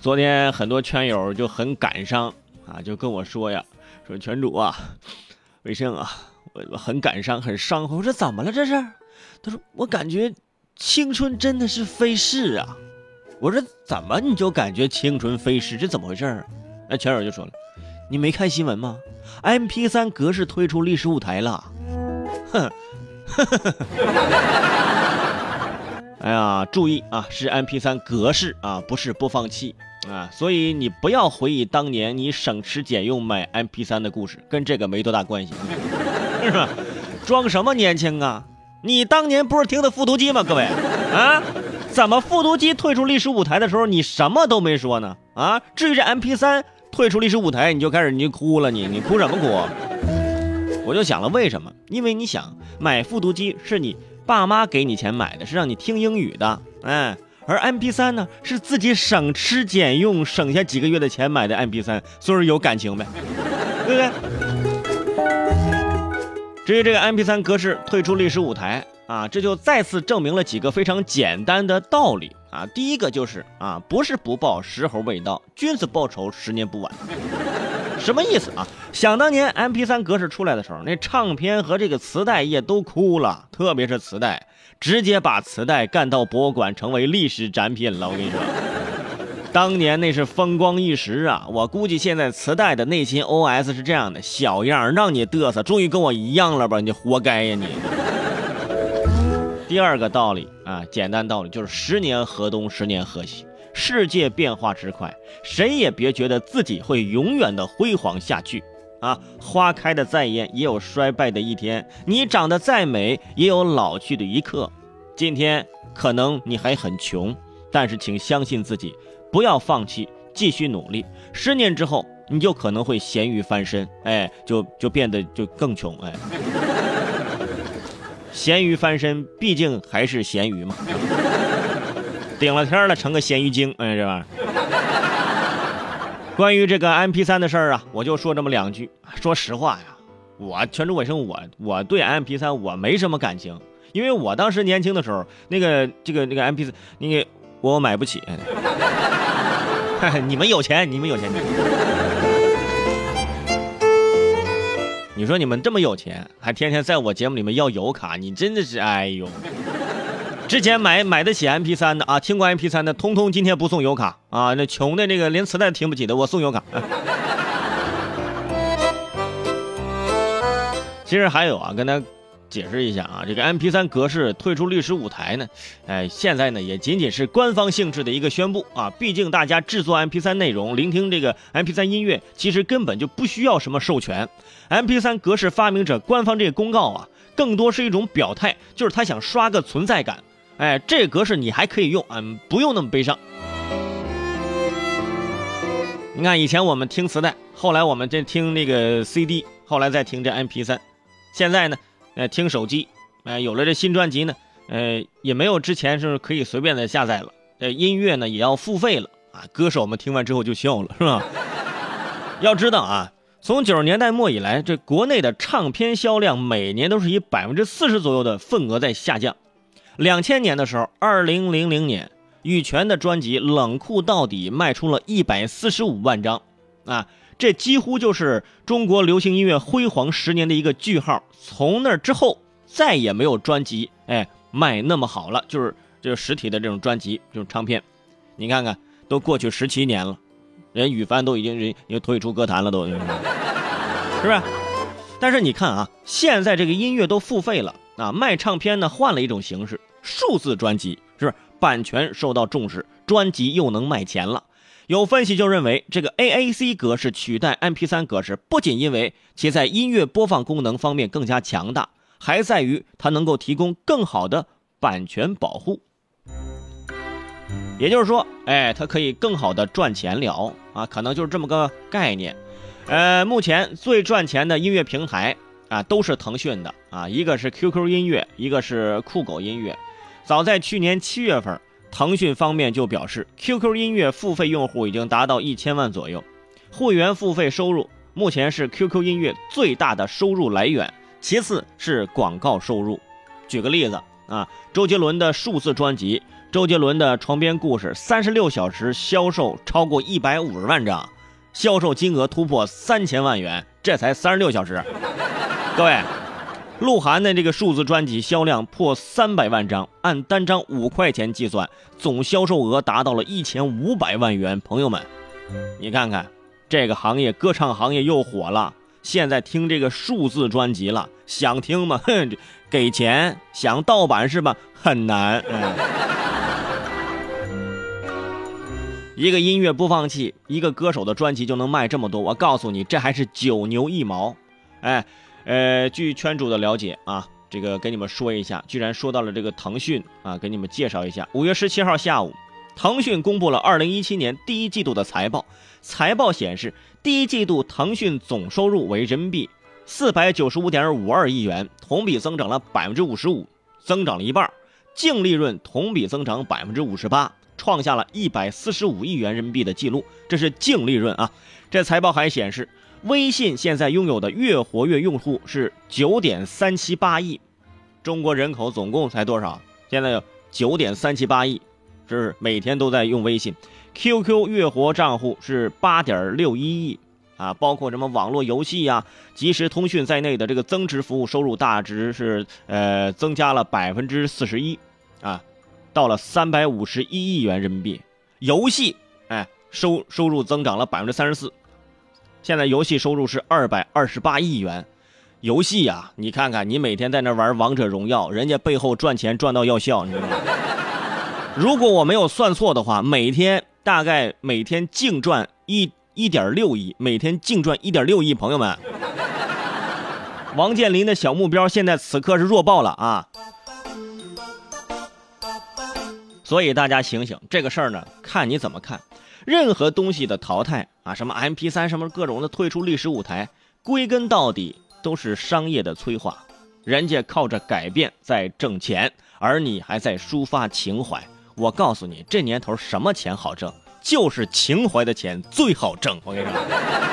昨天很多圈友就很感伤啊，就跟我说呀，说圈主啊，魏胜啊，我我很感伤，很伤。我说怎么了这是？他说我感觉青春真的是飞逝啊。我说怎么你就感觉青春飞逝？这怎么回事？那圈友就说了，你没看新闻吗？MP3 格式推出历史舞台了。哼。哎呀，注意啊，是 MP3 格式啊，不是播放器啊，所以你不要回忆当年你省吃俭用买 MP3 的故事，跟这个没多大关系，是吧？装什么年轻啊？你当年不是听的复读机吗？各位啊，怎么复读机退出历史舞台的时候你什么都没说呢？啊，至于这 MP3 退出历史舞台，你就开始你就哭了，你你哭什么哭？我就想了，为什么？因为你想买复读机是你。爸妈给你钱买的是让你听英语的，哎，而 MP3 呢是自己省吃俭用省下几个月的钱买的 MP3，所以有感情呗，对不对？至于这个 MP3 格式退出历史舞台啊，这就再次证明了几个非常简单的道理啊。第一个就是啊，不是不报，时候未到，君子报仇，十年不晚。什么意思啊？想当年 MP3 格式出来的时候，那唱片和这个磁带业都哭了，特别是磁带，直接把磁带干到博物馆，成为历史展品了。我跟你说，当年那是风光一时啊！我估计现在磁带的内心 OS 是这样的：小样，让你嘚瑟，终于跟我一样了吧？你活该呀你！第二个道理啊，简单道理就是十年河东，十年河西。世界变化之快，谁也别觉得自己会永远的辉煌下去啊！花开的再艳，也有衰败的一天；你长得再美，也有老去的一刻。今天可能你还很穷，但是请相信自己，不要放弃，继续努力。十年之后，你就可能会咸鱼翻身，哎，就就变得就更穷，哎。咸鱼翻身，毕竟还是咸鱼嘛。顶了天了，成个咸鱼精，哎，这玩意儿。关于这个 MP 三的事儿啊，我就说这么两句。说实话呀，我全主尾声，我我对 MP 三我没什么感情，因为我当时年轻的时候，那个这个那个 MP 三，那个我买不起。你们有钱，你们有钱。你说你们这么有钱，还天天在我节目里面要油卡，你真的是，哎呦。之前买买得起 MP 三的啊，听过 MP 三的，通通今天不送油卡啊！那穷的那个连磁带听不起的，我送油卡。其实还有啊，跟大家解释一下啊，这个 MP 三格式退出历史舞台呢，哎，现在呢也仅仅是官方性质的一个宣布啊。毕竟大家制作 MP 三内容、聆听这个 MP 三音乐，其实根本就不需要什么授权。MP 三格式发明者官方这个公告啊，更多是一种表态，就是他想刷个存在感。哎，这格式你还可以用，嗯，不用那么悲伤。你看，以前我们听磁带，后来我们这听那个 CD，后来再听这 MP 三，现在呢，呃，听手机，哎，有了这新专辑呢，呃，也没有之前是可以随便的下载了。这音乐呢，也要付费了啊。歌手们听完之后就笑了，是吧？要知道啊，从九十年代末以来，这国内的唱片销量每年都是以百分之四十左右的份额在下降。两千年的时候，二零零零年，羽泉的专辑《冷酷到底》卖出了一百四十五万张，啊，这几乎就是中国流行音乐辉煌十年的一个句号。从那之后，再也没有专辑哎卖那么好了，就是就是实体的这种专辑，这种唱片。你看看，都过去十七年了，人羽凡都已经人又退出歌坛了，都是不是？但是你看啊，现在这个音乐都付费了啊，卖唱片呢换了一种形式。数字专辑是版权受到重视，专辑又能卖钱了？有分析就认为，这个 AAC 格式取代 MP3 格式，不仅因为其在音乐播放功能方面更加强大，还在于它能够提供更好的版权保护。也就是说，哎，它可以更好的赚钱了啊，可能就是这么个概念。呃，目前最赚钱的音乐平台啊，都是腾讯的啊，一个是 QQ 音乐，一个是酷狗音乐。早在去年七月份，腾讯方面就表示，QQ 音乐付费用户已经达到一千万左右，会员付费收入目前是 QQ 音乐最大的收入来源，其次是广告收入。举个例子啊，周杰伦的数字专辑《周杰伦的《床边故事》三十六小时销售超过一百五十万张，销售金额突破三千万元，这才三十六小时。各位，鹿晗的这个数字专辑销量破三百万张，按单张五块钱计算，总销售额达到了一千五百万元。朋友们，你看看，这个行业，歌唱行业又火了。现在听这个数字专辑了，想听吗？哼，给钱。想盗版是吧？很难。嗯。一个音乐播放器，一个歌手的专辑就能卖这么多，我告诉你，这还是九牛一毛。哎，呃，据圈主的了解啊，这个给你们说一下，居然说到了这个腾讯啊，给你们介绍一下。五月十七号下午，腾讯公布了二零一七年第一季度的财报，财报显示，第一季度腾讯总收入为人民币四百九十五点五二亿元，同比增长了百分之五十五，增长了一半，净利润同比增长百分之五十八。创下了一百四十五亿元人民币的记录，这是净利润啊！这财报还显示，微信现在拥有的月活跃用户是九点三七八亿，中国人口总共才多少？现在有九点三七八亿，是每天都在用微信。QQ 月活账户是八点六一亿啊，包括什么网络游戏呀、即时通讯在内的这个增值服务收入大值是呃增加了百分之四十一啊。到了三百五十一亿元人民币，游戏哎收收入增长了百分之三十四，现在游戏收入是二百二十八亿元。游戏呀，你看看，你每天在那玩王者荣耀，人家背后赚钱赚到要笑，你知道吗？如果我没有算错的话，每天大概每天净赚一一点六亿，每天净赚一点六亿。朋友们，王健林的小目标现在此刻是弱爆了啊！所以大家醒醒，这个事儿呢，看你怎么看。任何东西的淘汰啊，什么 M P 三，什么各种的退出历史舞台，归根到底都是商业的催化。人家靠着改变在挣钱，而你还在抒发情怀。我告诉你，这年头什么钱好挣，就是情怀的钱最好挣。我跟你说。